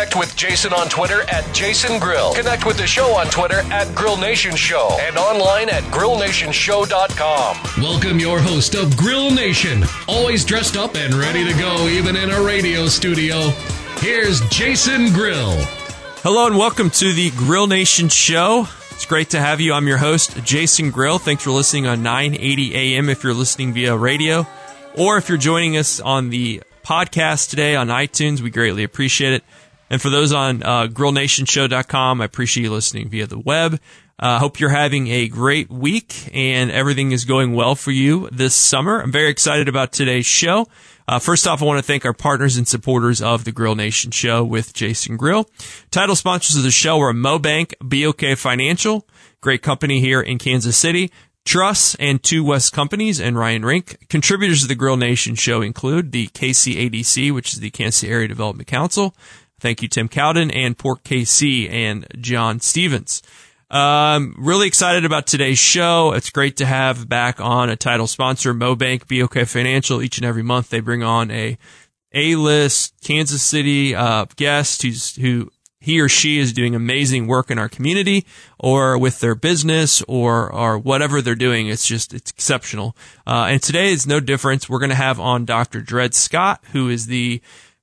Connect with Jason on Twitter at Jason Grill. Connect with the show on Twitter at Grill Nation Show and online at grillnationshow.com. Welcome your host of Grill Nation, always dressed up and ready to go, even in a radio studio. Here's Jason Grill. Hello and welcome to the Grill Nation show. It's great to have you. I'm your host, Jason Grill. Thanks for listening on 980 AM if you're listening via radio or if you're joining us on the podcast today on iTunes. We greatly appreciate it. And for those on uh, grillnationshow.com, I appreciate you listening via the web. I uh, hope you're having a great week and everything is going well for you this summer. I'm very excited about today's show. Uh, first off, I want to thank our partners and supporters of the Grill Nation show with Jason Grill. Title sponsors of the show are MoBank, BOK Financial, great company here in Kansas City, Truss and Two West Companies and Ryan Rink. Contributors of the Grill Nation show include the KCADC, which is the Kansas Area Development Council. Thank you, Tim Cowden and Port KC and John Stevens. Um, really excited about today's show. It's great to have back on a title sponsor, MoBank, BOK Financial. Each and every month they bring on a A-list Kansas City, uh, guest who's, who he or she is doing amazing work in our community or with their business or, or whatever they're doing. It's just, it's exceptional. Uh, and today is no difference. We're going to have on Dr. Dred Scott, who is the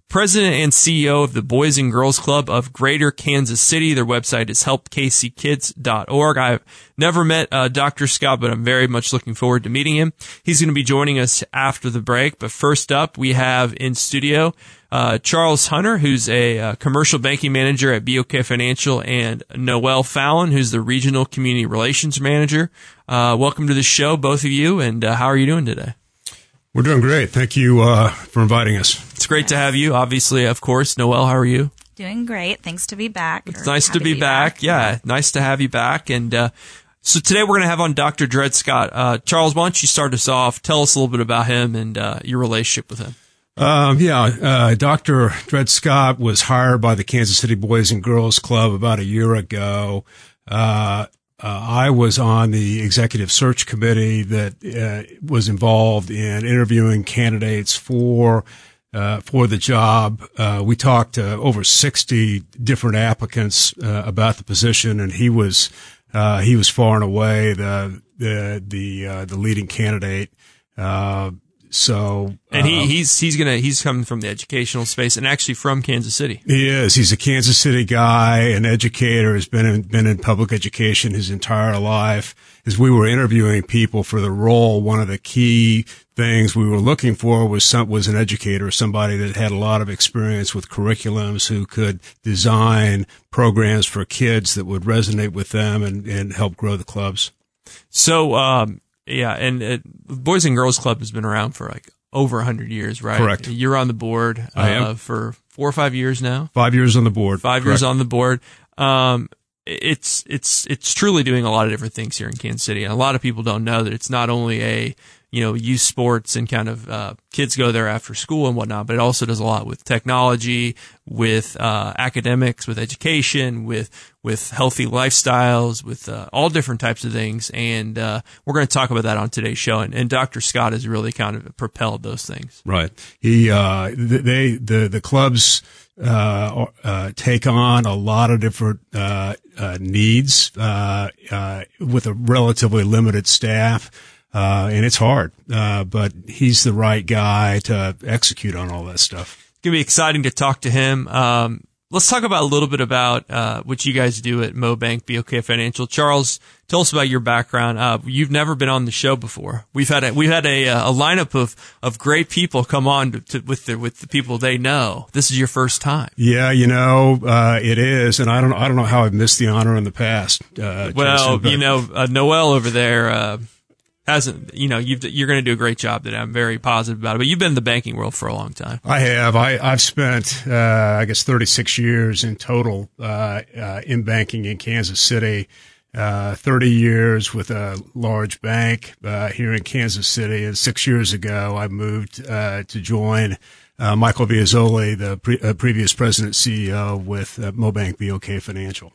President and CEO of the Boys and Girls Club of Greater Kansas City. Their website is helpkckids.org. I've never met uh, Dr. Scott, but I'm very much looking forward to meeting him. He's going to be joining us after the break. But first up, we have in studio uh, Charles Hunter, who's a uh, commercial banking manager at BOK Financial, and Noel Fallon, who's the regional community relations manager. Uh, welcome to the show, both of you, and uh, how are you doing today? We're doing great. Thank you uh, for inviting us. It's great to have you. Obviously, of course, Noel. How are you? Doing great. Thanks to be back. It's nice to be, be back. back. Yeah, nice to have you back. And uh, so today we're going to have on Dr. Dred Scott. Uh, Charles, why don't you start us off? Tell us a little bit about him and uh, your relationship with him. Um, yeah, uh, Dr. Dred Scott was hired by the Kansas City Boys and Girls Club about a year ago. Uh, uh, I was on the executive search committee that uh, was involved in interviewing candidates for uh, for the job. Uh, we talked to over sixty different applicants uh, about the position, and he was uh, he was far and away the the the the leading candidate. So and he, um, he's he's gonna he's coming from the educational space and actually from Kansas City. He is. He's a Kansas City guy, an educator. Has been in, been in public education his entire life. As we were interviewing people for the role, one of the key things we were looking for was some was an educator, somebody that had a lot of experience with curriculums, who could design programs for kids that would resonate with them and and help grow the clubs. So. Um, yeah, and it, Boys and Girls Club has been around for like over 100 years, right? Correct. You're on the board uh, I am. for four or five years now. Five years on the board. Five Correct. years on the board. Um, it's it's it's truly doing a lot of different things here in Kansas City, and a lot of people don't know that it's not only a you know, youth sports and kind of uh, kids go there after school and whatnot, but it also does a lot with technology, with uh, academics, with education, with with healthy lifestyles, with uh, all different types of things. And uh, we're going to talk about that on today's show. And, and, Dr. Scott has really kind of propelled those things. Right. He uh, they the the clubs. Uh, uh, take on a lot of different uh, needs with a relatively limited staff. Uh, and it's hard, uh, but he's the right guy to execute on all that stuff. It's gonna be exciting to talk to him. Um, let's talk about a little bit about uh, what you guys do at MoBank BOK Financial. Charles, tell us about your background. Uh, you've never been on the show before. We've had a, we've had a, uh, a lineup of, of great people come on to, to, with the with the people they know. This is your first time. Yeah, you know uh, it is, and I don't I don't know how I've missed the honor in the past. Uh, well, Jason, you know uh, Noel over there hasn't you know you've, you're going to do a great job. That I'm very positive about it. But you've been in the banking world for a long time. I have. I, I've spent, uh, I guess, 36 years in total uh, uh, in banking in Kansas City. Uh, 30 years with a large bank uh, here in Kansas City, and six years ago I moved uh, to join Michael Viazzoli, the pre- previous president CEO with Mobank BOK Financial.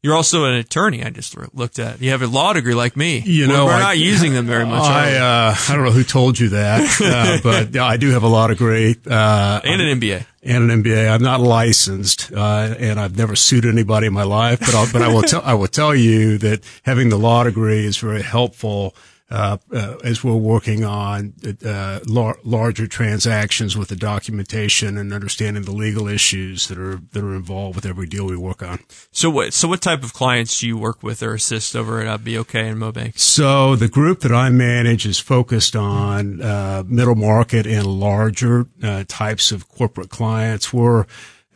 You're also an attorney. I just looked at. You have a law degree like me. You know, we're, I, not using them very much. I uh, I don't know who told you that, uh, but I do have a law degree uh, and an MBA. And an MBA. I'm not licensed, uh, and I've never sued anybody in my life. But I'll, but I will tell I will tell you that having the law degree is very helpful uh, uh, as we're working on uh, lar- larger transactions with the documentation and understanding the legal issues that are that are involved with every deal we work on. So what so what type of clients do you work with or assist over at BOK and Mobank? So the group that I manage is focused on uh, middle market and larger uh, types of corporate clients. We're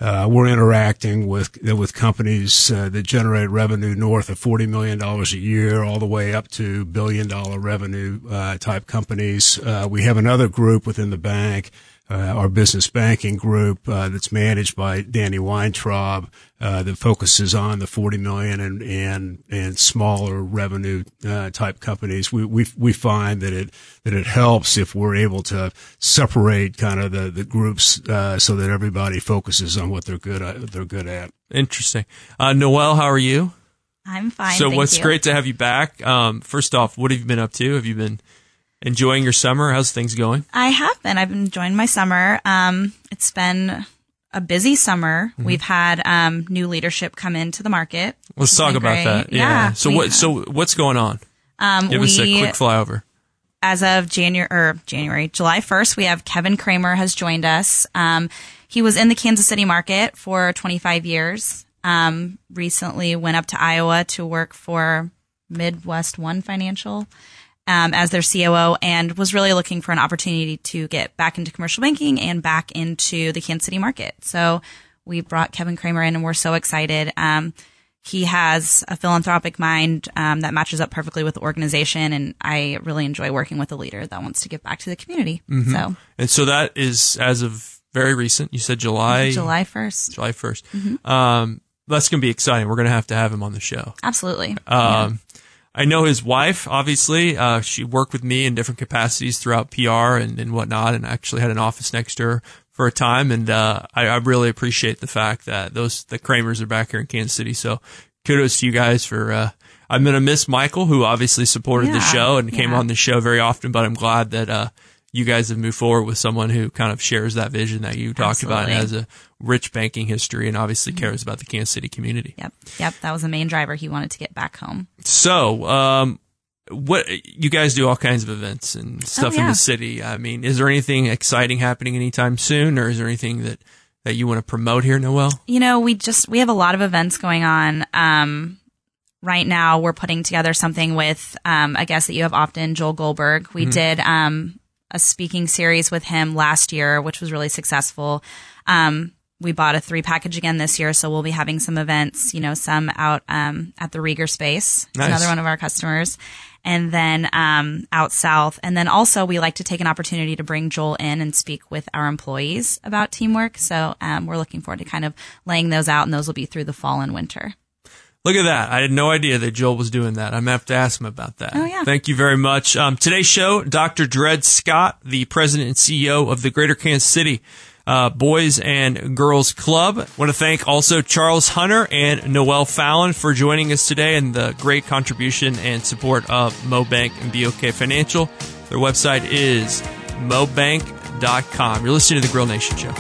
uh, we're interacting with with companies uh, that generate revenue north of forty million dollars a year, all the way up to billion dollar revenue uh, type companies. Uh, we have another group within the bank uh, our business banking group uh, that's managed by Danny Weintraub uh, that focuses on the 40 million and and, and smaller revenue uh, type companies. We, we we find that it that it helps if we're able to separate kind of the the groups uh, so that everybody focuses on what they're good at. They're good at. Interesting. Uh, Noelle, how are you? I'm fine. So what's you. great to have you back. Um, first off, what have you been up to? Have you been enjoying your summer? How's things going? I have been. I've been enjoying my summer. Um, it's been a busy summer. Mm-hmm. We've had um, new leadership come into the market. Let's talk about great. that. Yeah. yeah so what? Have. So what's going on? Um, Give we, us a quick flyover. As of January or January, July first, we have Kevin Kramer has joined us. Um, he was in the Kansas City market for 25 years. Um, recently went up to Iowa to work for MidWestOne Financial um, as their COO and was really looking for an opportunity to get back into commercial banking and back into the Kansas City market. So we brought Kevin Kramer in and we're so excited. Um, he has a philanthropic mind um, that matches up perfectly with the organization, and I really enjoy working with a leader that wants to give back to the community. Mm-hmm. So, and so that is as of very recent. You said July, July first, July 1st mm-hmm. Um, that's going to be exciting. We're going to have to have him on the show. Absolutely. Um, yeah. I know his wife, obviously. Uh, she worked with me in different capacities throughout PR and, and whatnot, and actually had an office next to her for a time. And uh, I, I, really appreciate the fact that those the Kramers are back here in Kansas City. So kudos to you guys for. Uh, I'm gonna miss Michael, who obviously supported yeah, the show and came on the show very often. But I'm glad that uh, you guys have moved forward with someone who kind of shares that vision that you talked Absolutely. about and has a rich banking history and obviously mm-hmm. cares about the Kansas City community. Yep, yep, that was the main driver. He wanted to get back home. So, um, what you guys do all kinds of events and stuff oh, yeah. in the city. I mean, is there anything exciting happening anytime soon, or is there anything that that you want to promote here, Noelle? You know, we just we have a lot of events going on. Um, right now, we're putting together something with um, a guest that you have often, Joel Goldberg. We mm-hmm. did um, a speaking series with him last year, which was really successful. Um, we bought a three package again this year, so we'll be having some events. You know, some out um, at the Rieger Space, nice. another one of our customers and then um, out south. And then also, we like to take an opportunity to bring Joel in and speak with our employees about teamwork. So um, we're looking forward to kind of laying those out, and those will be through the fall and winter. Look at that. I had no idea that Joel was doing that. I'm going to have to ask him about that. Oh, yeah. Thank you very much. Um, today's show, Dr. Dred Scott, the president and CEO of the Greater Kansas City uh, Boys and Girls Club. I want to thank also Charles Hunter and Noel Fallon for joining us today and the great contribution and support of Mobank and BOK Financial. Their website is mobank.com. You're listening to the Grill Nation Show.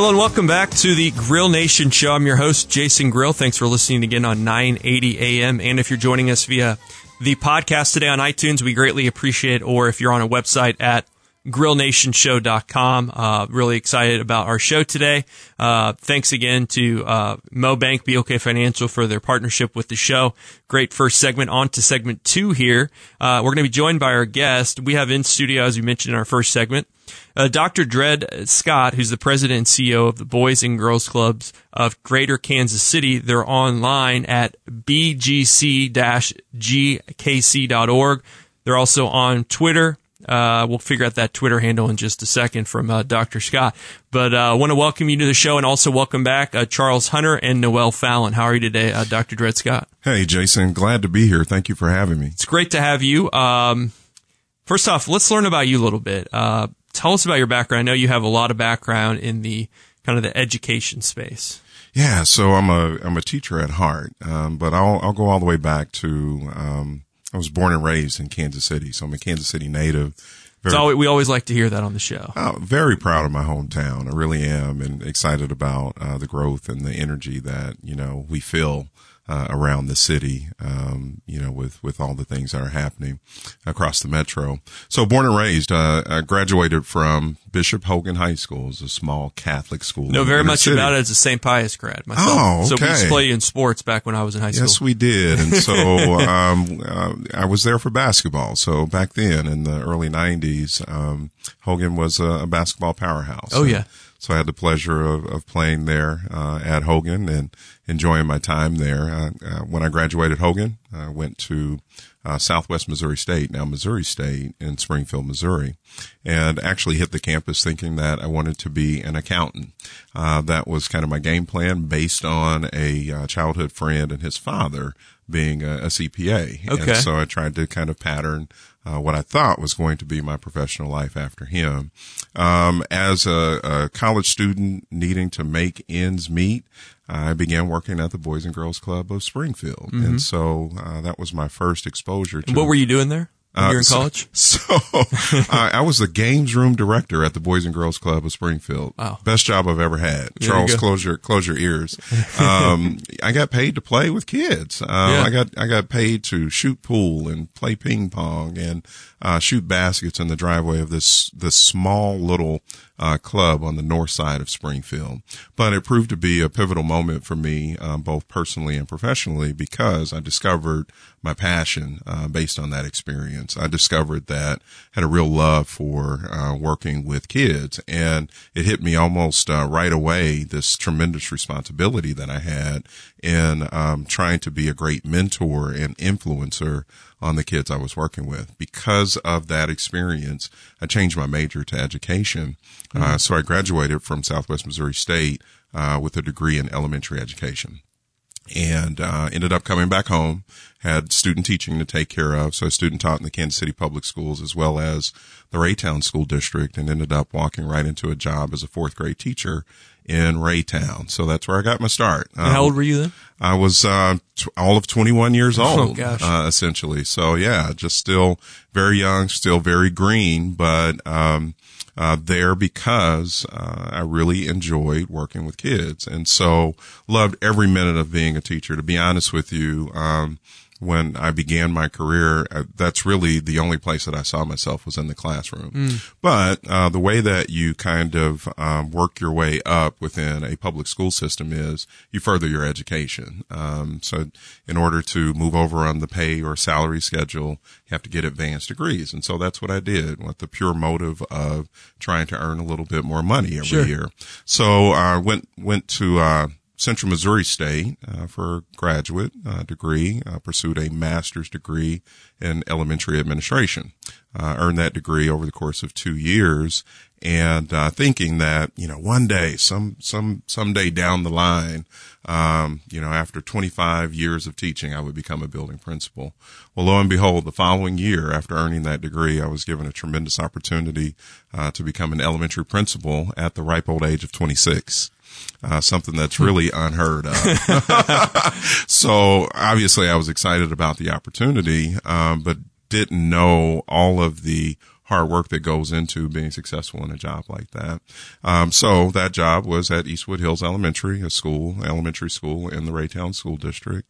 Hello and welcome back to the Grill Nation Show. I'm your host, Jason Grill. Thanks for listening again on 980 AM. And if you're joining us via the podcast today on iTunes, we greatly appreciate it. Or if you're on a website at grillnationshow.com. Uh, really excited about our show today. Uh, thanks again to uh, MoBank, BOK Financial for their partnership with the show. Great first segment. On to segment two here. Uh, we're going to be joined by our guest. We have in studio, as we mentioned in our first segment, uh, Dr. Dred Scott, who's the president and CEO of the Boys and Girls Clubs of Greater Kansas City. They're online at bgc-gkc.org. They're also on Twitter. Uh, we'll figure out that Twitter handle in just a second from uh, Dr. Scott. But I uh, want to welcome you to the show and also welcome back uh, Charles Hunter and Noel Fallon. How are you today, uh, Dr. Dred Scott? Hey, Jason. Glad to be here. Thank you for having me. It's great to have you. Um, first off, let's learn about you a little bit. Uh, tell us about your background. I know you have a lot of background in the kind of the education space. Yeah, so I'm a I'm a teacher at heart, um, but I'll I'll go all the way back to um, I was born and raised in Kansas City, so I'm a Kansas City native. Very, always, we always like to hear that on the show. Uh, very proud of my hometown. I really am, and excited about uh, the growth and the energy that you know we feel uh, around the city, um, you know, with, with all the things that are happening across the metro. So born and raised, uh, I graduated from Bishop Hogan High School. It's a small Catholic school. Know very much city. about it as a St. Pius grad myself. Oh, okay. So we used to play in sports back when I was in high school. Yes, we did. And so, um, uh, I was there for basketball. So back then in the early nineties, um, Hogan was a, a basketball powerhouse. Oh, yeah. So I had the pleasure of, of playing there uh, at Hogan and enjoying my time there. Uh, uh, when I graduated Hogan, I went to uh, Southwest Missouri State, now Missouri State in Springfield, Missouri, and actually hit the campus thinking that I wanted to be an accountant. Uh, that was kind of my game plan based on a uh, childhood friend and his father being a, a CPA. Okay. And so I tried to kind of pattern uh, what I thought was going to be my professional life after him. Um, as a, a, college student needing to make ends meet, I began working at the Boys and Girls Club of Springfield. Mm-hmm. And so uh, that was my first exposure to. And what were you doing there? Uh, you're in college? So, so I was the games room director at the Boys and Girls Club of Springfield. Wow. Best job I've ever had. There Charles, close your, close your ears. Um, I got paid to play with kids. Uh, yeah. I got, I got paid to shoot pool and play ping pong and, uh, shoot baskets in the driveway of this, this small little, uh, club on the north side of Springfield. But it proved to be a pivotal moment for me, um, both personally and professionally, because I discovered my passion uh, based on that experience. I discovered that I had a real love for uh, working with kids, and it hit me almost uh, right away this tremendous responsibility that I had in um, trying to be a great mentor and influencer on the kids I was working with. Because of that experience, I changed my major to education. Uh, mm-hmm. so I graduated from Southwest Missouri State uh, with a degree in elementary education and uh, ended up coming back home. Had student teaching to take care of, so I student taught in the Kansas City Public Schools as well as the Raytown School District, and ended up walking right into a job as a fourth grade teacher in Raytown. So that's where I got my start. Um, how old were you then? I was uh, t- all of 21 years oh, old, oh. Uh, essentially. So yeah, just still very young, still very green, but um, uh, there because uh, I really enjoyed working with kids, and so loved every minute of being a teacher. To be honest with you, um, when I began my career, uh, that's really the only place that I saw myself was in the classroom. Mm. But uh, the way that you kind of um, work your way up within a public school system is you further your education. Um, so in order to move over on the pay or salary schedule, you have to get advanced degrees. And so that's what I did with the pure motive of trying to earn a little bit more money every sure. year. So I uh, went, went to, uh, Central Missouri State uh, for a graduate uh, degree. Uh, pursued a master's degree in elementary administration. Uh, earned that degree over the course of two years, and uh, thinking that you know one day, some some someday down the line, um, you know, after 25 years of teaching, I would become a building principal. Well, lo and behold, the following year, after earning that degree, I was given a tremendous opportunity uh, to become an elementary principal at the ripe old age of 26 uh, something that's really unheard of. so obviously I was excited about the opportunity, um, but didn't know all of the hard work that goes into being successful in a job like that. Um, so that job was at Eastwood Hills Elementary, a school, elementary school in the Raytown School District,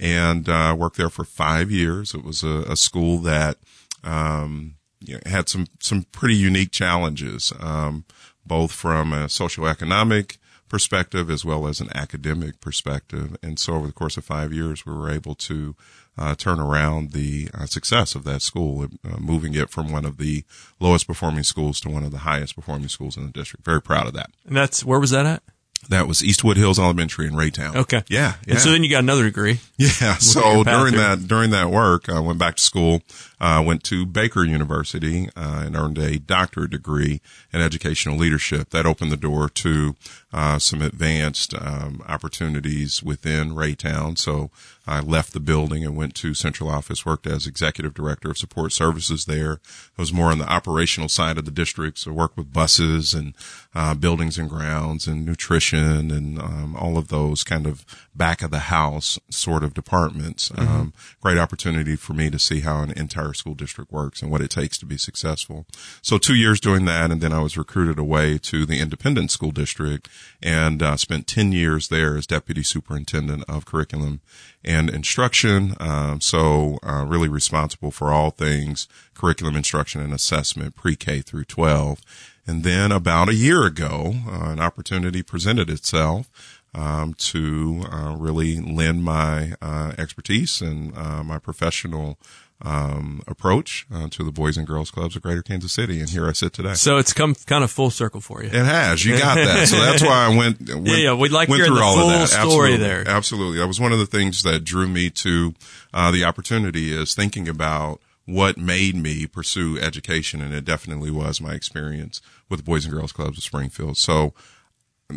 and uh, worked there for five years. It was a, a school that um, you know, had some some pretty unique challenges, um, both from a socioeconomic perspective as well as an academic perspective. And so over the course of five years, we were able to uh, turn around the uh, success of that school, uh, moving it from one of the lowest performing schools to one of the highest performing schools in the district. Very proud of that. And that's where was that at? That was Eastwood Hills Elementary in Raytown. Okay. Yeah. yeah. And so then you got another degree. Yeah. So during that during that work, I went back to school. Uh, went to Baker University uh, and earned a doctorate degree in educational leadership. That opened the door to uh, some advanced um, opportunities within Raytown. So I left the building and went to central office, worked as executive director of support services there. I was more on the operational side of the district, so worked with buses and uh, buildings and grounds and nutrition and um, all of those kind of back of the house sort of departments. Mm-hmm. Um, great opportunity for me to see how an entire school district works and what it takes to be successful. So two years doing that, and then I was recruited away to the Independence school district and uh, spent 10 years there as deputy superintendent of curriculum and instruction. Um, so uh, really responsible for all things curriculum instruction and assessment pre-K through 12. And then about a year ago, uh, an opportunity presented itself um, to uh, really lend my uh, expertise and uh, my professional um, approach uh, to the Boys and Girls Clubs of Greater Kansas City, and here I sit today. So it's come kind of full circle for you. It has. You got that. So that's why I went. went yeah, yeah, we'd like went through the all full of that. story Absolutely. there. Absolutely, that was one of the things that drew me to uh, the opportunity. Is thinking about what made me pursue education, and it definitely was my experience with the Boys and Girls Clubs of Springfield. So,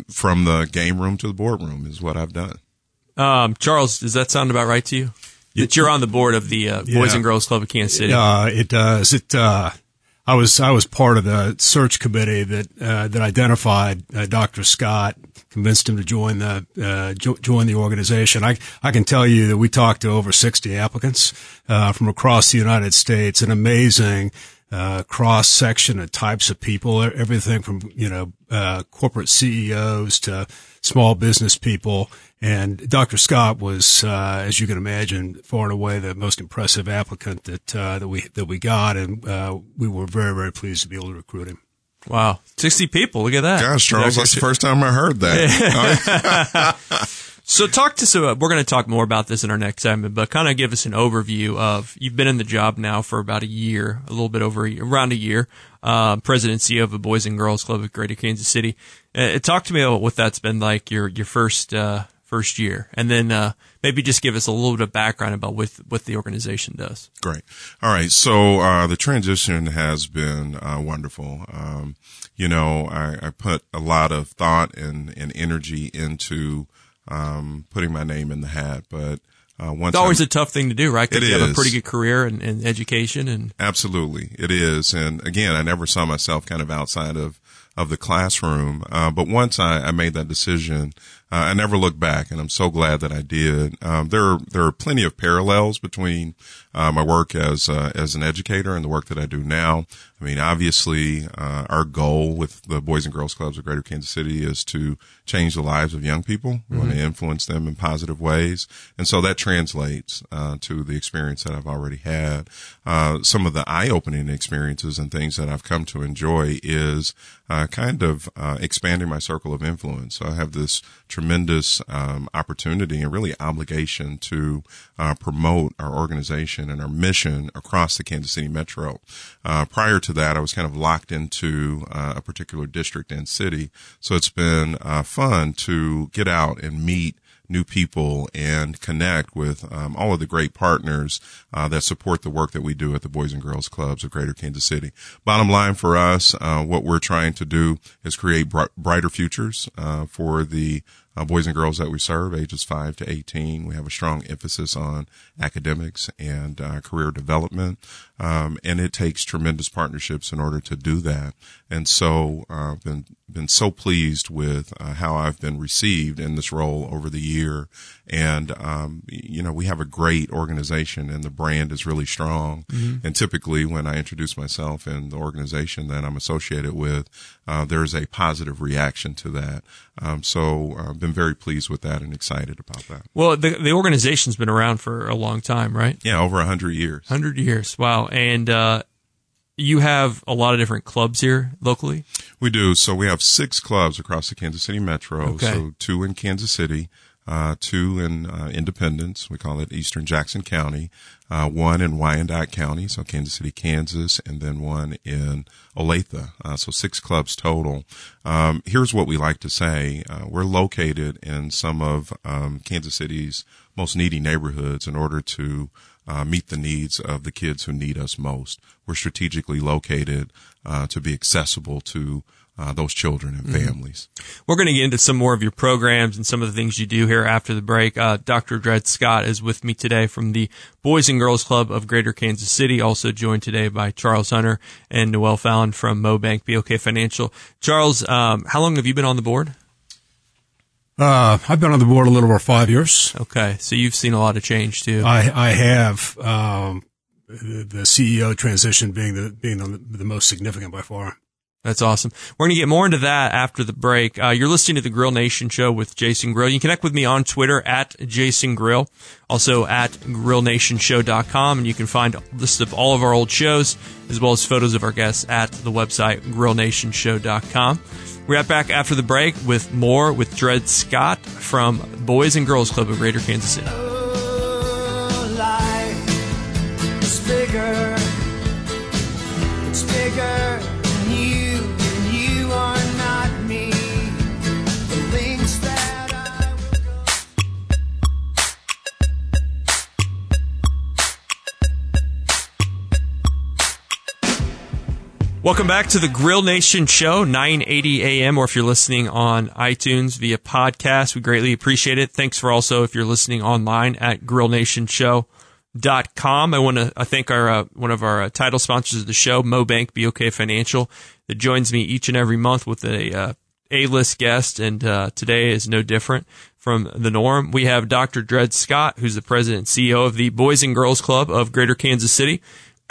from the game room to the boardroom is what I've done. Um, Charles, does that sound about right to you? That you're on the board of the uh, Boys Yeah. and Girls Club of Kansas City. Uh, it does. It. Uh, I was I was part of the search committee that uh, that identified uh, Dr. Scott, convinced him to join the uh, jo- join the organization. I I can tell you that we talked to over sixty applicants uh, from across the United States. An amazing uh, cross section of types of people, everything from you know uh, corporate CEOs to small business people. And Dr. Scott was, uh, as you can imagine, far and away the most impressive applicant that uh, that we that we got, and uh, we were very very pleased to be able to recruit him. Wow, sixty people. Look at that. Gosh, Charles, that's the first time I heard that. So talk to so uh, we're going to talk more about this in our next segment, but kind of give us an overview of you've been in the job now for about a year, a little bit over a year, around a year, uh, presidency of the Boys and Girls Club of Greater Kansas City. Uh, talk to me about what that's been like your your first uh, first year, and then uh, maybe just give us a little bit of background about what what the organization does. Great. All right. So uh, the transition has been uh, wonderful. Um, you know, I, I put a lot of thought and, and energy into um, putting my name in the hat, but uh, once It's always I'm- a tough thing to do, right? 'Cause It you have a pretty good career in, in education, and Absolutely, it is. And again, I never saw myself kind of outside of of the classroom. Uh, but once I, I made that decision, uh, I never looked back, and I'm so glad that I did. Um, there are, there are plenty of parallels between uh, my work as uh, as an educator and the work that I do now. I mean, obviously, uh, our goal with the Boys and Girls Clubs of Greater Kansas City is to change the lives of young people. We want to influence them in positive ways, and so that translates uh, to the experience that I've already had. Uh, some of the eye-opening experiences and things that I've come to enjoy is uh, kind of uh, expanding my circle of influence. So I have this tremendous um, opportunity and really obligation to uh, promote our organization and our mission across the Kansas City metro. Uh, prior to that, I was kind of locked into uh, a particular district and city, so it's been uh, fun to get out and meet new people and connect with um, all of the great partners uh, that support the work that we do at the Boys and Girls Clubs of Greater Kansas City. Bottom line for us, uh, what we're trying to do is create bri- brighter futures uh, for the uh, boys and girls that we serve, ages 5 to 18. We have a strong emphasis on academics and uh, career development, um, and it takes tremendous partnerships in order to do that. And so, uh, been been so pleased with uh, how I've been received in this role over the year. And um, you know, we have a great organization, and the brand is really strong. And typically, when I introduce myself and the organization that I'm associated with, uh, there's a positive reaction to that. Um, so, I've been very pleased with that and excited about that. well, the the organization's been around for a long time, right? Yeah, over a hundred years. Hundred years. Wow. And uh, you have a lot of different clubs here locally. We do. So we have six clubs across the Kansas City metro. Okay. So two in Kansas City, uh, two in uh, Independence. We call it Eastern Jackson County. Uh, one in Wyandotte County, so Kansas City, Kansas, and then one in Olathe. Uh, so six clubs total. Um, here's what we like to say: uh, we're located in some of um, Kansas City's most needy neighborhoods in order to uh, meet the needs of the kids who need us most. We're strategically located uh, to be accessible to uh, those children and families. We're going to get into some more of your programs and some of the things you do here after the break. Uh, Dr. Dred Scott is with me today from the Boys and Girls Club of Greater Kansas City, also joined today by Charles Hunter and Noel Fallon from MoBank BOK Financial. Charles, um, how long have you been on the board? Uh, I've been on the board a little over five years. Okay, so you've seen a lot of change too. I, I have, um, the, the CEO transition being the, being the, the most significant by far. That's awesome. We're going to get more into that after the break. Uh, you're listening to the Grill Nation show with Jason Grill. You can connect with me on Twitter at Jason Grill, also at grillnationshow.com, and you can find a list of all of our old shows as well as photos of our guests at the website grillnationshow.com. We're right back after the break with more with Dred Scott from Boys and Girls Club of Greater Kansas City. Oh, Welcome back to the Grill Nation Show, 980 AM, or if you're listening on iTunes via podcast, we greatly appreciate it. Thanks for also if you're listening online at grillnationshow.com. I want to I thank our uh, one of our uh, title sponsors of the show, MoBank BOK Financial, that joins me each and every month with a uh, A-list guest, and uh, today is no different from the norm. We have Dr. Dred Scott, who's the president and CEO of the Boys and Girls Club of Greater Kansas City.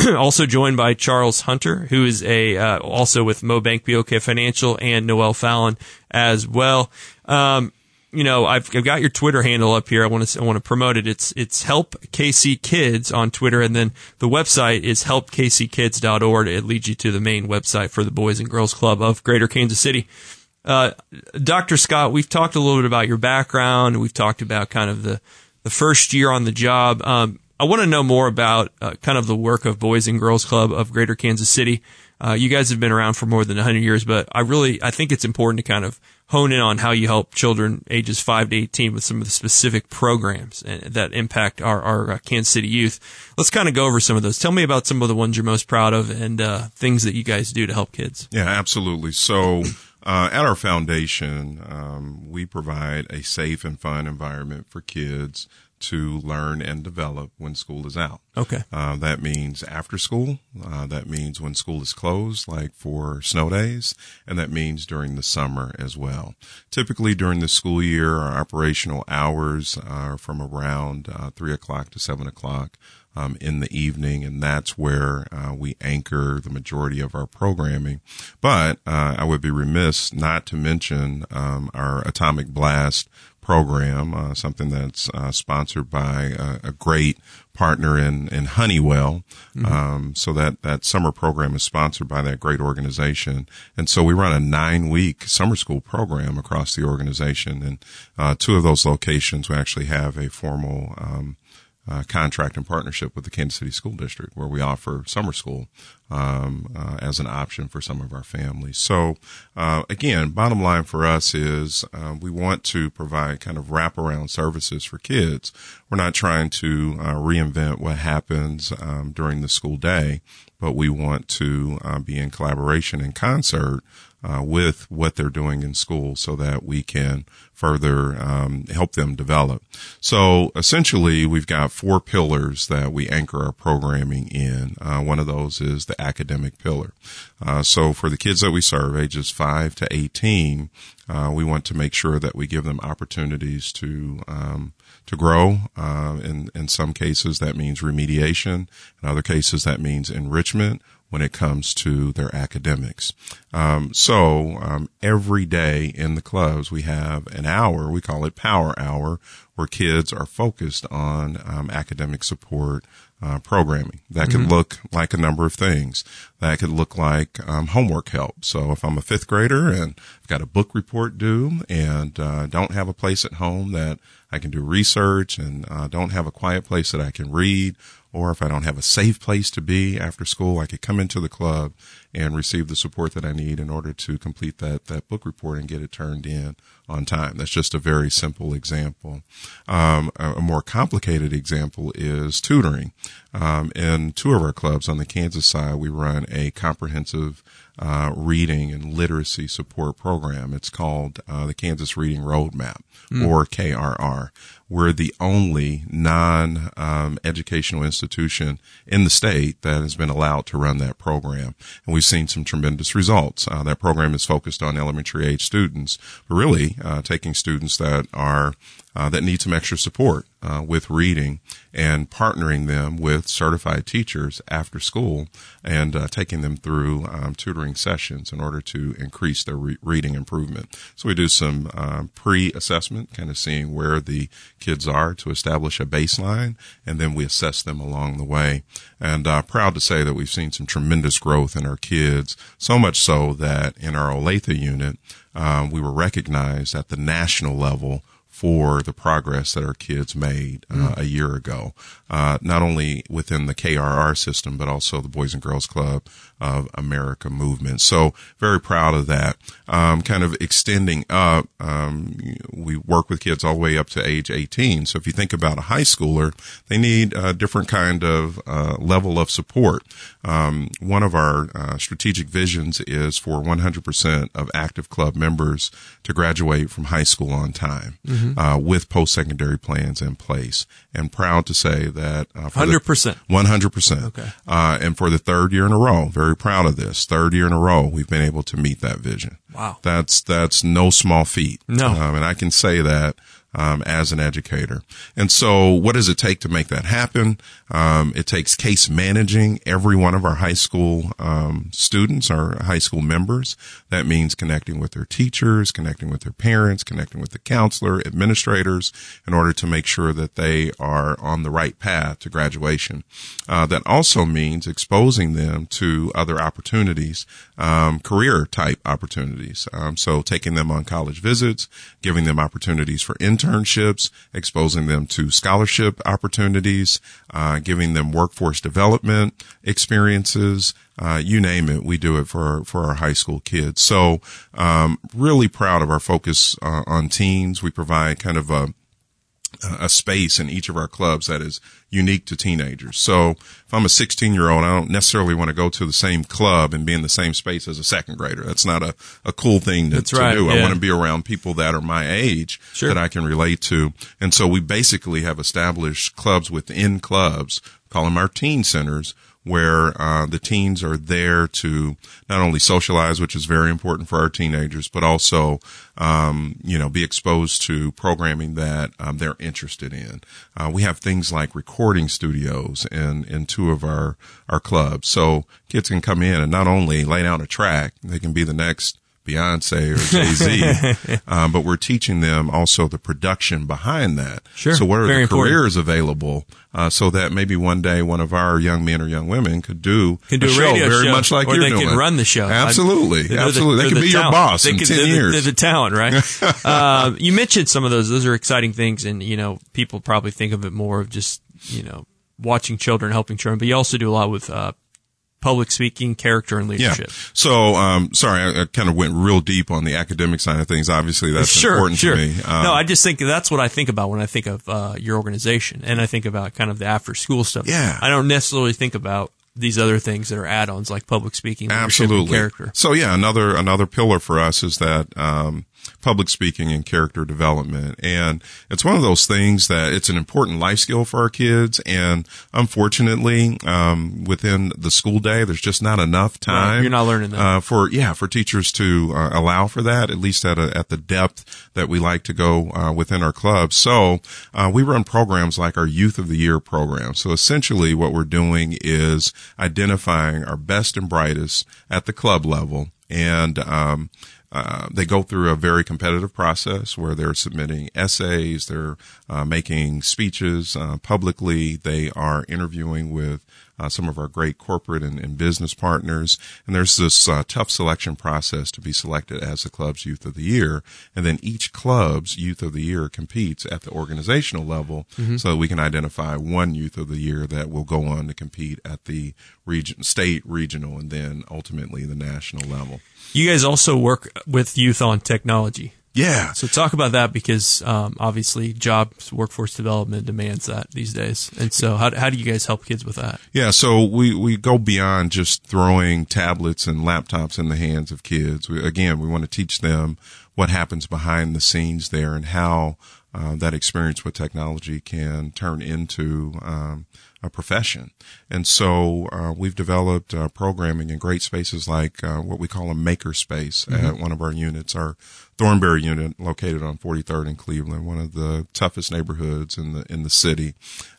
also joined by Charles Hunter, who is a uh, also with MoBank BOK Financial and Noel Fallon as well. Um, you know, I've, I've got your Twitter handle up here. I want to I want to promote it. It's it's Help KC Kids on Twitter, and then the website is helpkckids.org. It leads you to the main website for the Boys and Girls Club of Greater Kansas City. Uh, Dr. Scott, we've talked a little bit about your background. We've talked about kind of the the first year on the job. Um, I want to know more about uh, kind of the work of Boys and Girls Club of Greater Kansas City. Uh, you guys have been around for more than 100 years, but I really I think it's important to kind of hone in on how you help children ages 5 to 18 with some of the specific programs uh, that impact our, our uh, Kansas City youth. Let's kind of go over some of those. Tell me about some of the ones you're most proud of and uh, things that you guys do to help kids. Yeah, absolutely. So, uh, at our foundation, um, we provide a safe and fun environment for kids to learn and develop when school is out. Okay. Uh, that means after school. Uh, that means when school is closed, like for snow days, and that means during the summer as well. Typically during the school year, our operational hours are from around uh, three o'clock to seven o'clock. Um, in the evening, and that's where uh, we anchor the majority of our programming. But uh, I would be remiss not to mention um, our Atomic Blast program, uh, something that's uh, sponsored by a, a, great partner in, in Honeywell. Mm-hmm. Um, so that, that summer program is sponsored by that great organization. And so we run a nine week summer school program across the organization. And, uh, two of those locations we actually have a formal, um, uh, contract and partnership with the Kansas City School District, where we offer summer school um, uh, as an option for some of our families. So, uh, again, bottom line for us is uh, we want to provide kind of wraparound services for kids. We're not trying to uh, reinvent what happens um, during the school day, but we want to uh, be in collaboration and concert uh, with what they're doing in school so that we can further um, help them develop. So essentially, we've got four pillars that we anchor our programming in. Uh, one of those is the academic pillar. Uh, so for the kids that we serve, ages 5 to 18, uh, we want to make sure that we give them opportunities to um, to grow. Uh, in in some cases, that means remediation. In other cases, that means enrichment when it comes to their academics. Um, so um, every day in the clubs we have an hour. We call it Power Hour, where kids are focused on um, academic support. Uh, programming that could look like a number of things. That could look like um, homework help. So if I'm a fifth grader and I've got a book report due and uh, don't have a place at home that I can do research and uh, don't have a quiet place that I can read, or if I don't have a safe place to be after school, I could come into the club and receive the support that I need in order to complete that, that book report and get it turned in on time. That's just a very simple example. Um, a, a more complicated example is tutoring. Um, in two of our clubs on the Kansas side, we run a comprehensive uh, reading and literacy support program. It's called uh, the Kansas Reading Roadmap, or KRR. We're the only non-educational institution in the state that has been allowed to run that program, and we've seen some tremendous results. Uh, that program is focused on elementary age students, but really uh, taking students that are uh, that need some extra support uh, with reading and partnering them with certified teachers after school and uh, taking them through um, tutoring sessions in order to increase their re- reading improvement. So we do some um, pre-assessment, kind of seeing where the kids are to establish a baseline, and then we assess them along the way. And uh, proud to say that we've seen some tremendous growth in our kids, so much so that in our Olathe unit, um, we were recognized at the national level for the progress that our kids made uh, a year ago, uh, not only within the KRR system, but also the Boys and Girls Club of America movement. So very proud of that. Um, kind of extending up, um, we work with kids all the way up to age 18. So if you think about a high schooler, they need a different kind of uh, level of support. Um, one of our uh, strategic visions is for 100% of active club members to graduate from high school on time uh, with post-secondary plans in place. And proud to say that uh, for the- 100%. 100%. Okay. Uh, and for the third year in a row, very proud of this. Third year in a row, we've been able to meet that vision. Wow. That's, that's no small feat. No. Um, and I can say that, um, as an educator. And so what does it take to make that happen? Um, it takes case managing every one of our high school, um, students, our high school members. That means connecting with their teachers, connecting with their parents, connecting with the counselor, administrators, in order to make sure that they are on the right path to graduation. Uh, that also means exposing them to other opportunities, um, career type opportunities. Um, so taking them on college visits, giving them opportunities for internships, exposing them to scholarship opportunities, uh, giving them workforce development experiences, uh, you name it, we do it for for our high school kids. So, um, really proud of our focus uh, on teens. We provide kind of a a space in each of our clubs that is unique to teenagers. So if I'm a 16 year old, I don't necessarily want to go to the same club and be in the same space as a second grader. That's not a, a cool thing to, right, do. I want to be around people that are my age Sure. that I can relate to. And so we basically have established clubs within clubs, call them our teen centers, where uh, the teens are there to not only socialize, which is very important for our teenagers, but also um, you know be exposed to programming that um, they're interested in. Uh, we have things like recording studios in in two of our our clubs, so kids can come in and not only lay down a track, they can be the next Beyonce or Jay Z, um, but we're teaching them also the production behind that. Sure. So what are Very the important. careers available uh, so that maybe one day one of our young men or young women could do, Can do a, show radio very show, much like you're they doing. can run the show. Absolutely, the- absolutely. they're they could the be your boss They in could- ten they're the- years. They're the talent, right? uh, you mentioned some of those. Those are exciting things, and you know, people probably think of it more of just you know watching children, helping children. But you also do a lot with uh, public speaking, character, and leadership. yeah. So, um, sorry, I, I kind of went real deep on the academic side of things. Obviously, that's sure, important sure. to me. Um, no, I just think that's what I think about when I think of uh, your organization, and I think about kind of the after school stuff. Yeah. I don't necessarily think about these other things that are add-ons like public speaking, Absolutely. character. So yeah, another another pillar for us is that um, public speaking and character development. And it's one of those things that it's an important life skill for our kids. And unfortunately, um, within the school day, there's just not enough time. Right. You're not learning that. Uh, for, yeah, for teachers to uh, allow for that, at least at a, at the depth that we like to go uh, within our club. So uh, we run programs like our Youth of the Year program. So essentially, what we're doing is identifying our best and brightest at the club level, and um, uh, they go through a very competitive process where they're submitting essays, they're uh, making speeches uh, publicly, they are interviewing with uh, some of our great corporate and, and, business partners. And there's this uh, tough selection process to be selected as the club's youth of the year. And then each club's youth of the year competes at the organizational level mm-hmm. so that we can identify one youth of the year that will go on to compete at the region, state, regional, and then ultimately the national level. You guys also work with youth on technology. Yeah. So talk about that because um, obviously jobs, workforce development demands that these days. And so how, how do you guys help kids with that? Yeah. So we, we go beyond just throwing tablets and laptops in the hands of kids. We, again, we want to teach them what happens behind the scenes there and how uh, that experience with technology can turn into um, a profession. And so uh, we've developed uh, programming in great spaces like uh, what we call a maker space mm-hmm. at one of our units, our Thornberry unit located on 43rd in Cleveland, one of the toughest neighborhoods in the in the city.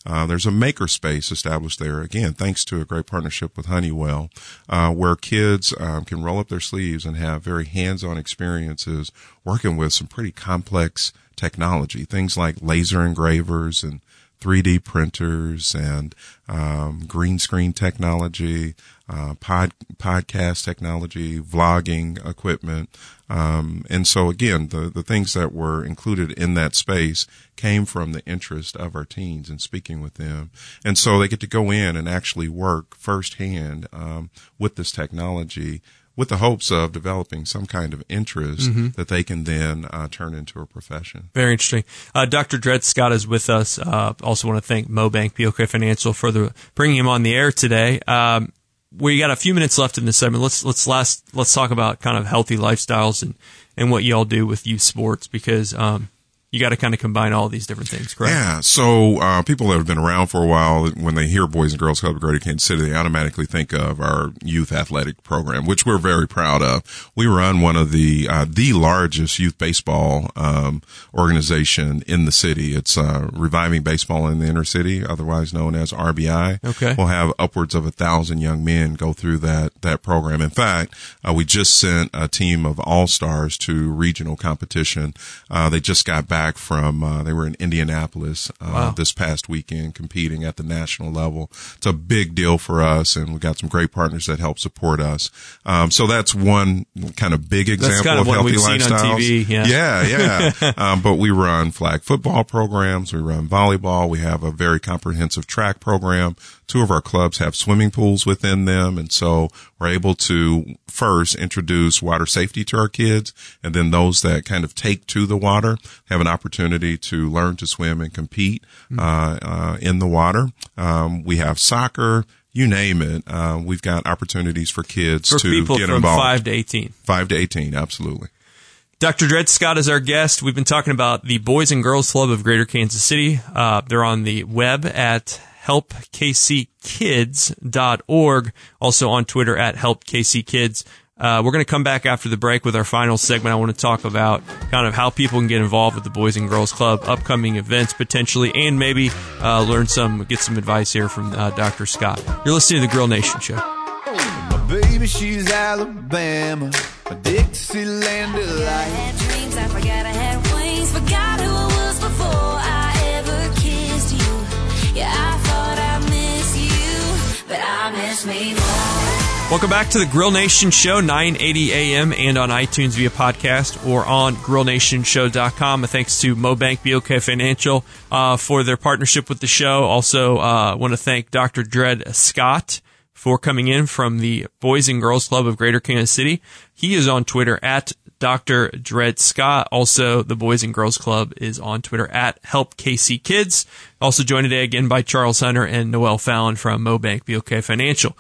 Uh, there's a maker space established there again, thanks to a great partnership with Honeywell, uh, where kids um, can roll up their sleeves and have very hands-on experiences working with some pretty complex technology, things like laser engravers and 3D printers and um, green screen technology, uh, pod, podcast technology, vlogging equipment. Um, and so again, the, the things that were included in that space came from the interest of our teens and speaking with them. And so they get to go in and actually work firsthand um, with this technology with the hopes of developing some kind of interest mm-hmm. that they can then uh, turn into a profession. Very interesting. Uh, Dr. Dred Scott is with us. Uh, also want to thank MoBank BOK Financial for the bringing him on the air today. Um, we got a few minutes left in this segment. Let's let's last let's talk about kind of healthy lifestyles and and what y'all do with youth sports because um, you got to kind of combine all these different things, correct? Yeah. So uh, people that have been around for a while, when they hear Boys and Girls Club of Greater Kansas City, they automatically think of our youth athletic program, which we're very proud of. We run one of the uh, the largest youth baseball um, organization in the city. It's uh, Reviving Baseball in the Inner City, otherwise known as RBI. Okay. We'll have upwards of a thousand young men go through that that program. In fact, uh, we just sent a team of all stars to regional competition. Uh, they just got back back from uh, they were in Indianapolis uh, wow. this past weekend competing at the national level. It's a big deal for us, and we got some great partners that help support us. Um, so that's one kind of big example kind of, of healthy lifestyles. Yeah, yeah. yeah. um, but we run flag football programs, we run volleyball, we have a very comprehensive track program. Two of our clubs have swimming pools within them. And so we're able to first introduce water safety to our kids. And then those that kind of take to the water have an opportunity to learn to swim and compete, mm-hmm. uh, uh, in the water. Um, we have soccer, you name it. Uh, we've got opportunities for kids for to get involved. Five to eighteen. Five to eighteen, absolutely. Dr. Dred Scott is our guest. We've been talking about the Boys and Girls Club of Greater Kansas City. Uh, they're on the web at helpkckids.org. Also on Twitter at helpkckids. Uh, we're going to come back after the break with our final segment. I want to talk about kind of how people can get involved with the Boys and Girls Club, upcoming events potentially, and maybe uh, learn some, get some advice here from uh, Dr. Scott. You're listening to the Grill Nation Show. My baby, she's Alabama, a Dixieland delight. dreams, I forgot I had wings, forgot who I was before Welcome back to the Grill Nation Show, 980 a.m. and on iTunes via podcast or on grillnationshow.com. thanks to MoBank BOK Financial uh, for their partnership with the show. Also, uh, want to thank Dr. Dred Scott for coming in from the Boys and Girls Club of Greater Kansas City. He is on Twitter at Dr. Dred Scott. Also, the Boys and Girls Club is on Twitter at Help KC Kids. Also joined today again by Charles Hunter and Noel Fallon from MoBank BOK Financial.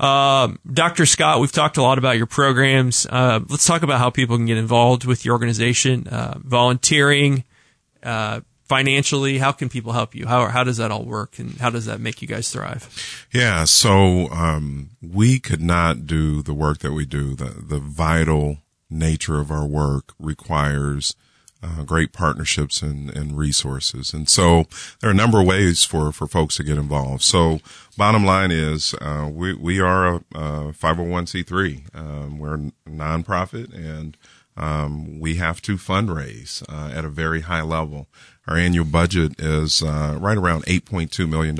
Um, Dr. Scott, we've talked a lot about your programs. Uh, let's talk about how people can get involved with your organization, uh, volunteering, uh, financially. How can people help you? How how does that all work, and how does that make you guys thrive? Yeah, so um, we could not do the work that we do. The the vital nature of our work requires uh, great partnerships and, and resources. And so there are a number of ways for, for folks to get involved. So bottom line is, uh, we, we are a, a 501c3. Um, we're a nonprofit and, um, we have to fundraise, uh, at a very high level. Our annual budget is, uh, right around $8.2 million.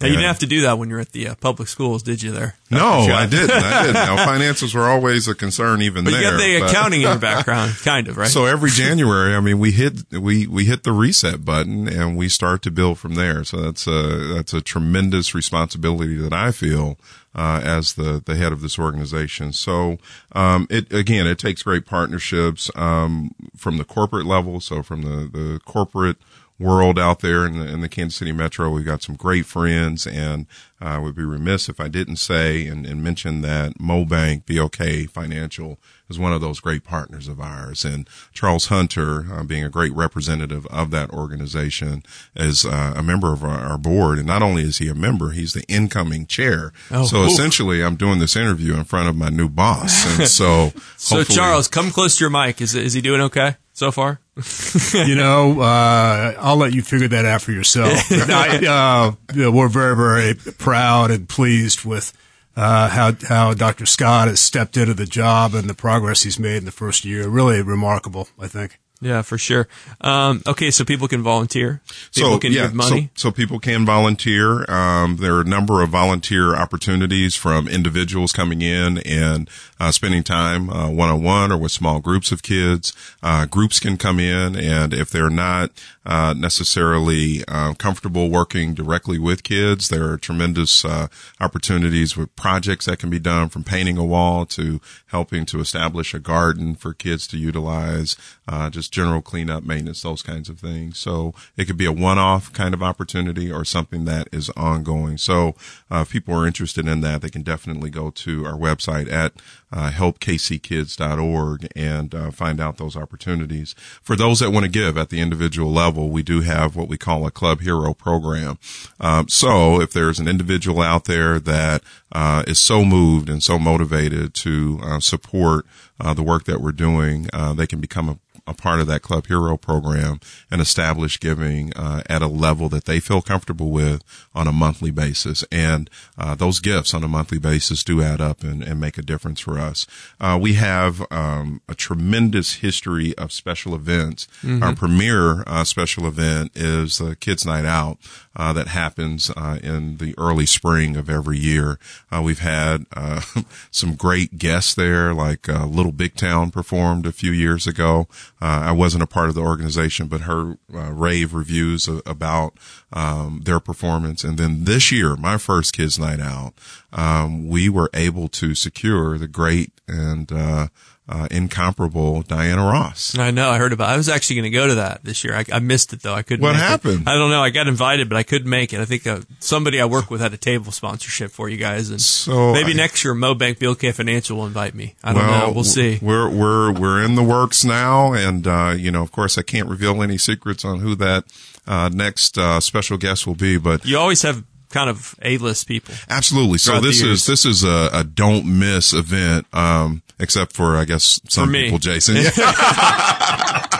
Now, you didn't have to do that when you're at the uh, public schools, did you? There? No, I didn't. I didn't. Now, finances were always a concern, even but there. you got the but- accounting in your background, kind of, right? So every January, I mean, we hit we we hit the reset button and we start to build from there. So that's a that's a tremendous responsibility that I feel uh, as the the head of this organization. So um, it again, it takes great partnerships um, from the corporate level. So from the the corporate world out there in the, in the Kansas City Metro. We've got some great friends, and I uh, would be remiss if I didn't say and, and mention that MoBank BOK Financial is one of those great partners of ours. And Charles Hunter, uh, being a great representative of that organization, is uh, a member of our, our, board. And not only is he a member, he's the incoming chair. Oh, so oof. essentially, I'm doing this interview in front of my new boss. And so, so Charles, come close to your mic. Is is he doing okay so far? you know, uh, I'll let you figure that out for yourself. I, uh, we're very, very proud and pleased with uh, how how Dr. Scott has stepped into the job and the progress he's made in the first year. Really remarkable, I think. Yeah, for sure. Um, okay, so people can volunteer. People can give money. So, so people can volunteer. Um, there are a number of volunteer opportunities from individuals coming in and uh, spending time one on one or with small groups of kids. Uh, groups can come in, and if they're not uh, necessarily uh, comfortable working directly with kids, there are tremendous uh, opportunities with projects that can be done from painting a wall to helping to establish a garden for kids to utilize. Uh, just general cleanup, maintenance, those kinds of things. So it could be a one-off kind of opportunity or something that is ongoing. So uh, if people are interested in that, they can definitely go to our website at uh, helpkckids.org and uh, find out those opportunities. For those that want to give at the individual level, we do have what we call a Club Hero program. Um, so if there's an individual out there that uh, is so moved and so motivated to uh, support uh, the work that we're doing, uh, they can become a a part of that Club Hero program and establish giving uh, at a level that they feel comfortable with on a monthly basis. And uh, those gifts on a monthly basis do add up and, and make a difference for us. Uh, we have um, a tremendous history of special events. Our premier uh, special event is the Kids Night Out uh, that happens uh, in the early spring of every year. Uh, we've had uh, some great guests there, like uh, Little Big Town performed a few years ago. Uh, I wasn't a part of the organization, but her uh, rave reviews about um, their performance. And then this year, my first Kids Night Out, um, we were able to secure the great and uh, incomparable Diana Ross. I know. I heard about. I was actually going to go to that this year. I, I missed it though. I couldn't. What make it. happened? I don't know. I got invited, but I couldn't make it. I think uh, somebody I work with had a table sponsorship for you guys, and So maybe I- next year MoBank BOK Financial will invite me. I don't know. We'll see. We're we're we're in the works now, and uh, you know, of course, I can't reveal any secrets on who that uh, next uh, special guest will be, but You always have kind of A-list people. absolutely. So this is this is a, a don't miss event, um, except for I guess some people, Jason. Yeah.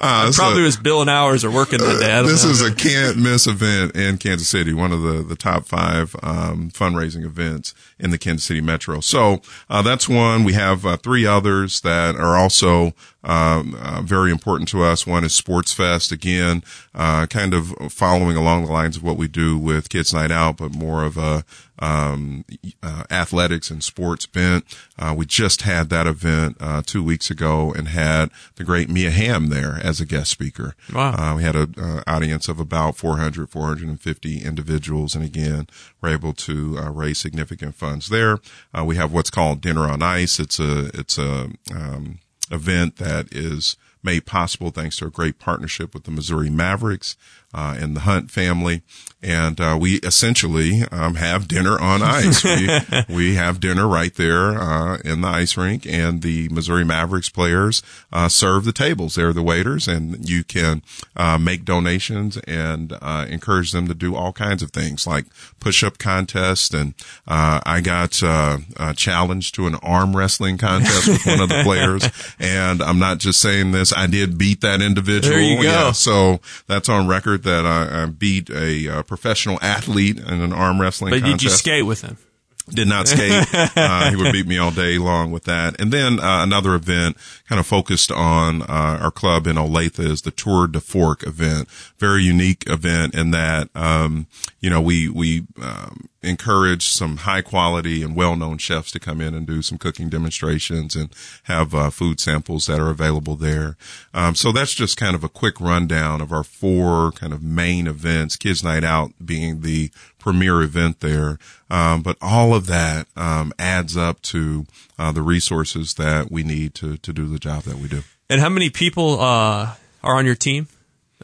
Uh, so- Probably was Bill and hours are working that day. This know. is a can't miss event in Kansas City, one of the, the top five um, fundraising events in the Kansas City Metro. So uh, that's one. We have uh, three others that are also um, uh, very important to us. One is Sports Fest, again, uh, kind of following along the lines of what we do with Kids Night Out, but more of a um, uh, athletics and sports bent. Uh, we just had that event uh, two weeks ago and had the great Mia Hamm there as a guest speaker. Wow. Uh, we had an uh, audience of about 400, 450 individuals, and again, we're able to uh, raise significant funds there. Uh, we have what's called Dinner on Ice. It's a it's a um, event that is made possible thanks to a great partnership with the Missouri Mavericks uh, and the Hunt family. And uh, we essentially um, have dinner on ice. we, we have dinner right there uh, in the ice rink, and the Missouri Mavericks players uh, serve the tables. They're the waiters, and you can uh, make donations and uh, encourage them to do all kinds of things like push-up contests. And I got challenged to an arm wrestling contest with one of the players, and I'm not just saying this. I did beat that individual. There you go. Yeah, so that's on record that I, I beat a, a, professional athlete in an arm wrestling. But contest. did you skate with him? Did not skate. uh, he would beat me all day long with that. And then uh, another event kind of focused on uh, our club in Olathe is the Tour de Fork event. Very unique event in that, um, you know, we we um, encourage some high quality and well known chefs to come in and do some cooking demonstrations and have uh, food samples that are available there. Um, so that's just kind of a quick rundown of our four kind of main events. Kids Night Out being the premier event there, um, but all of that um, adds up to uh, the resources that we need to to do the job that we do. And how many people uh, are on your team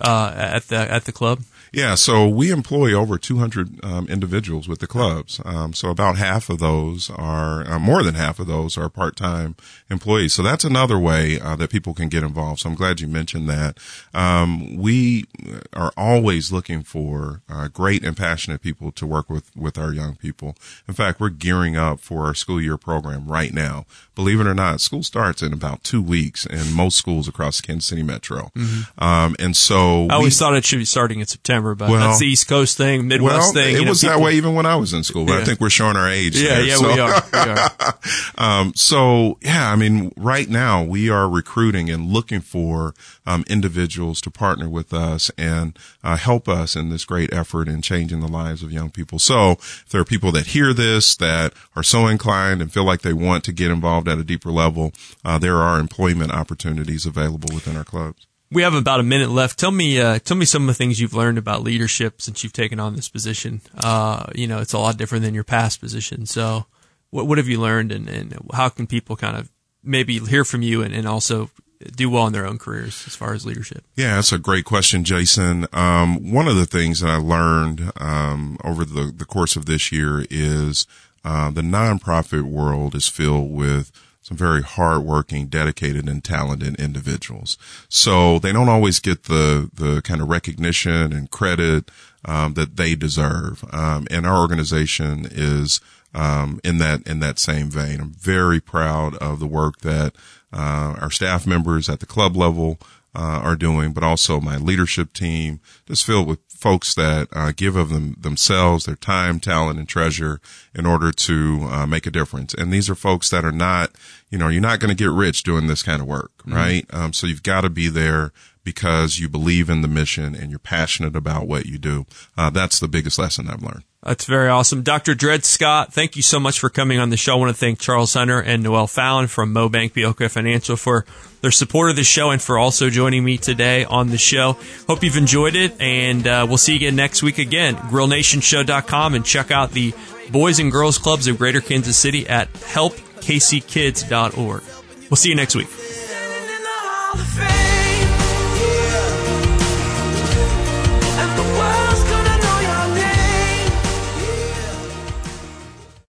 uh, at the at the club? Yeah, so we employ over 200 um, individuals with the clubs. Um, so about half of those are, uh, more than half of those are part-time employees. So that's another way uh, that people can get involved. So I'm glad you mentioned that. Um, we are always looking for uh, great and passionate people to work with with our young people. In fact, we're gearing up for our school year program right now. Believe it or not, school starts in about two weeks in most schools across the Kansas City metro. Mm-hmm. Um, and so I always we, thought it should be starting in September but well, that's the East Coast thing, Midwest well, thing. It was know, people, that way even when I was in school, but yeah. I think we're showing our age. Yeah, there, yeah, so. we are. We are. um, so yeah, I mean, right now we are recruiting and looking for um, individuals to partner with us and uh, help us in this great effort in changing the lives of young people. So if there are people that hear this that are so inclined and feel like they want to get involved at a deeper level, uh, there are employment opportunities available within our clubs we have about a minute left. Tell me, uh, tell me some of the things you've learned about leadership since you've taken on this position. Uh, you know, it's a lot different than your past position. So, what what have you learned, and, and how can people kind of maybe hear from you and, and also do well in their own careers as far as leadership? Yeah, that's a great question, Jason. Um, one of the things that I learned um, over the, the course of this year is uh, the nonprofit world is filled with some very hardworking, dedicated, and talented individuals. So they don't always get the the kind of recognition and credit um, that they deserve. Um, and our organization is um, in that in that same vein. I'm very proud of the work that uh, our staff members at the club level uh, are doing, but also my leadership team, just filled with folks that uh, give of them themselves, their time, talent, and treasure in order to uh, make a difference. And these are folks that are not, you know, you're not going to get rich doing this kind of work, mm-hmm. right? Um, so you've got to be there because you believe in the mission and you're passionate about what you do. Uh, that's the biggest lesson I've learned. That's very awesome. Dr. Dred Scott, thank you so much for coming on the show. I want to thank Charles Hunter and Noel Fallon from Mobank BOK Financial for their support of the show and for also joining me today on the show. Hope you've enjoyed it, and uh, we'll see you again next week again. GrillNationShow.com and check out the Boys and Girls Clubs of Greater Kansas City at helpkckids.org. We'll see you next week.